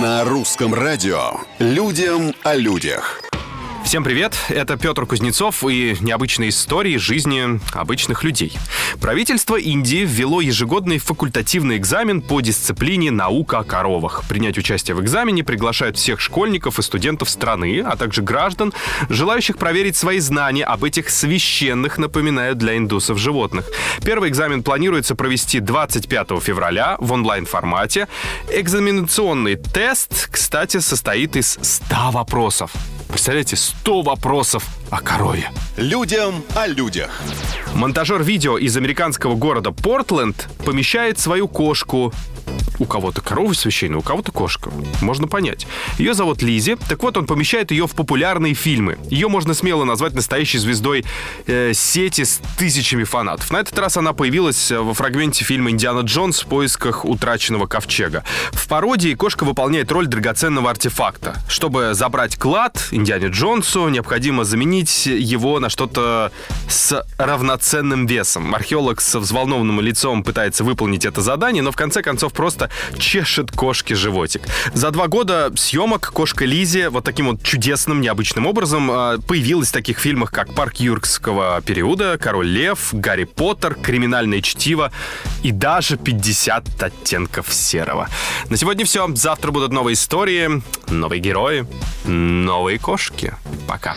На русском радио «Людям о людях». Всем привет, это Петр Кузнецов и необычные истории жизни обычных людей. Правительство Индии ввело ежегодный факультативный экзамен по дисциплине «Наука о коровах». Принять участие в экзамене приглашают всех школьников и студентов страны, а также граждан, желающих проверить свои знания об этих священных, напоминаю, для индусов животных. Первый экзамен планируется провести 25 февраля в онлайн-формате. Экзаменационный тест, кстати, состоит из 100 вопросов. Представляете, 100 вопросов о корове. Людям о людях. Монтажер видео из американского города Портленд помещает свою кошку у кого-то корова священная, у кого-то кошка. Можно понять. Ее зовут Лизи. Так вот, он помещает ее в популярные фильмы. Ее можно смело назвать настоящей звездой э, сети с тысячами фанатов. На этот раз она появилась э, во фрагменте фильма «Индиана Джонс в поисках утраченного ковчега». В пародии кошка выполняет роль драгоценного артефакта. Чтобы забрать клад Индиане Джонсу, необходимо заменить его на что-то с равноценным весом. Археолог с взволнованным лицом пытается выполнить это задание, но в конце концов просто чешет кошке животик. За два года съемок кошка Лизи вот таким вот чудесным, необычным образом э, появилась в таких фильмах, как «Парк юркского периода», «Король лев», «Гарри Поттер», «Криминальное чтиво» и даже «50 оттенков серого». На сегодня все. Завтра будут новые истории, новые герои, новые кошки. Пока.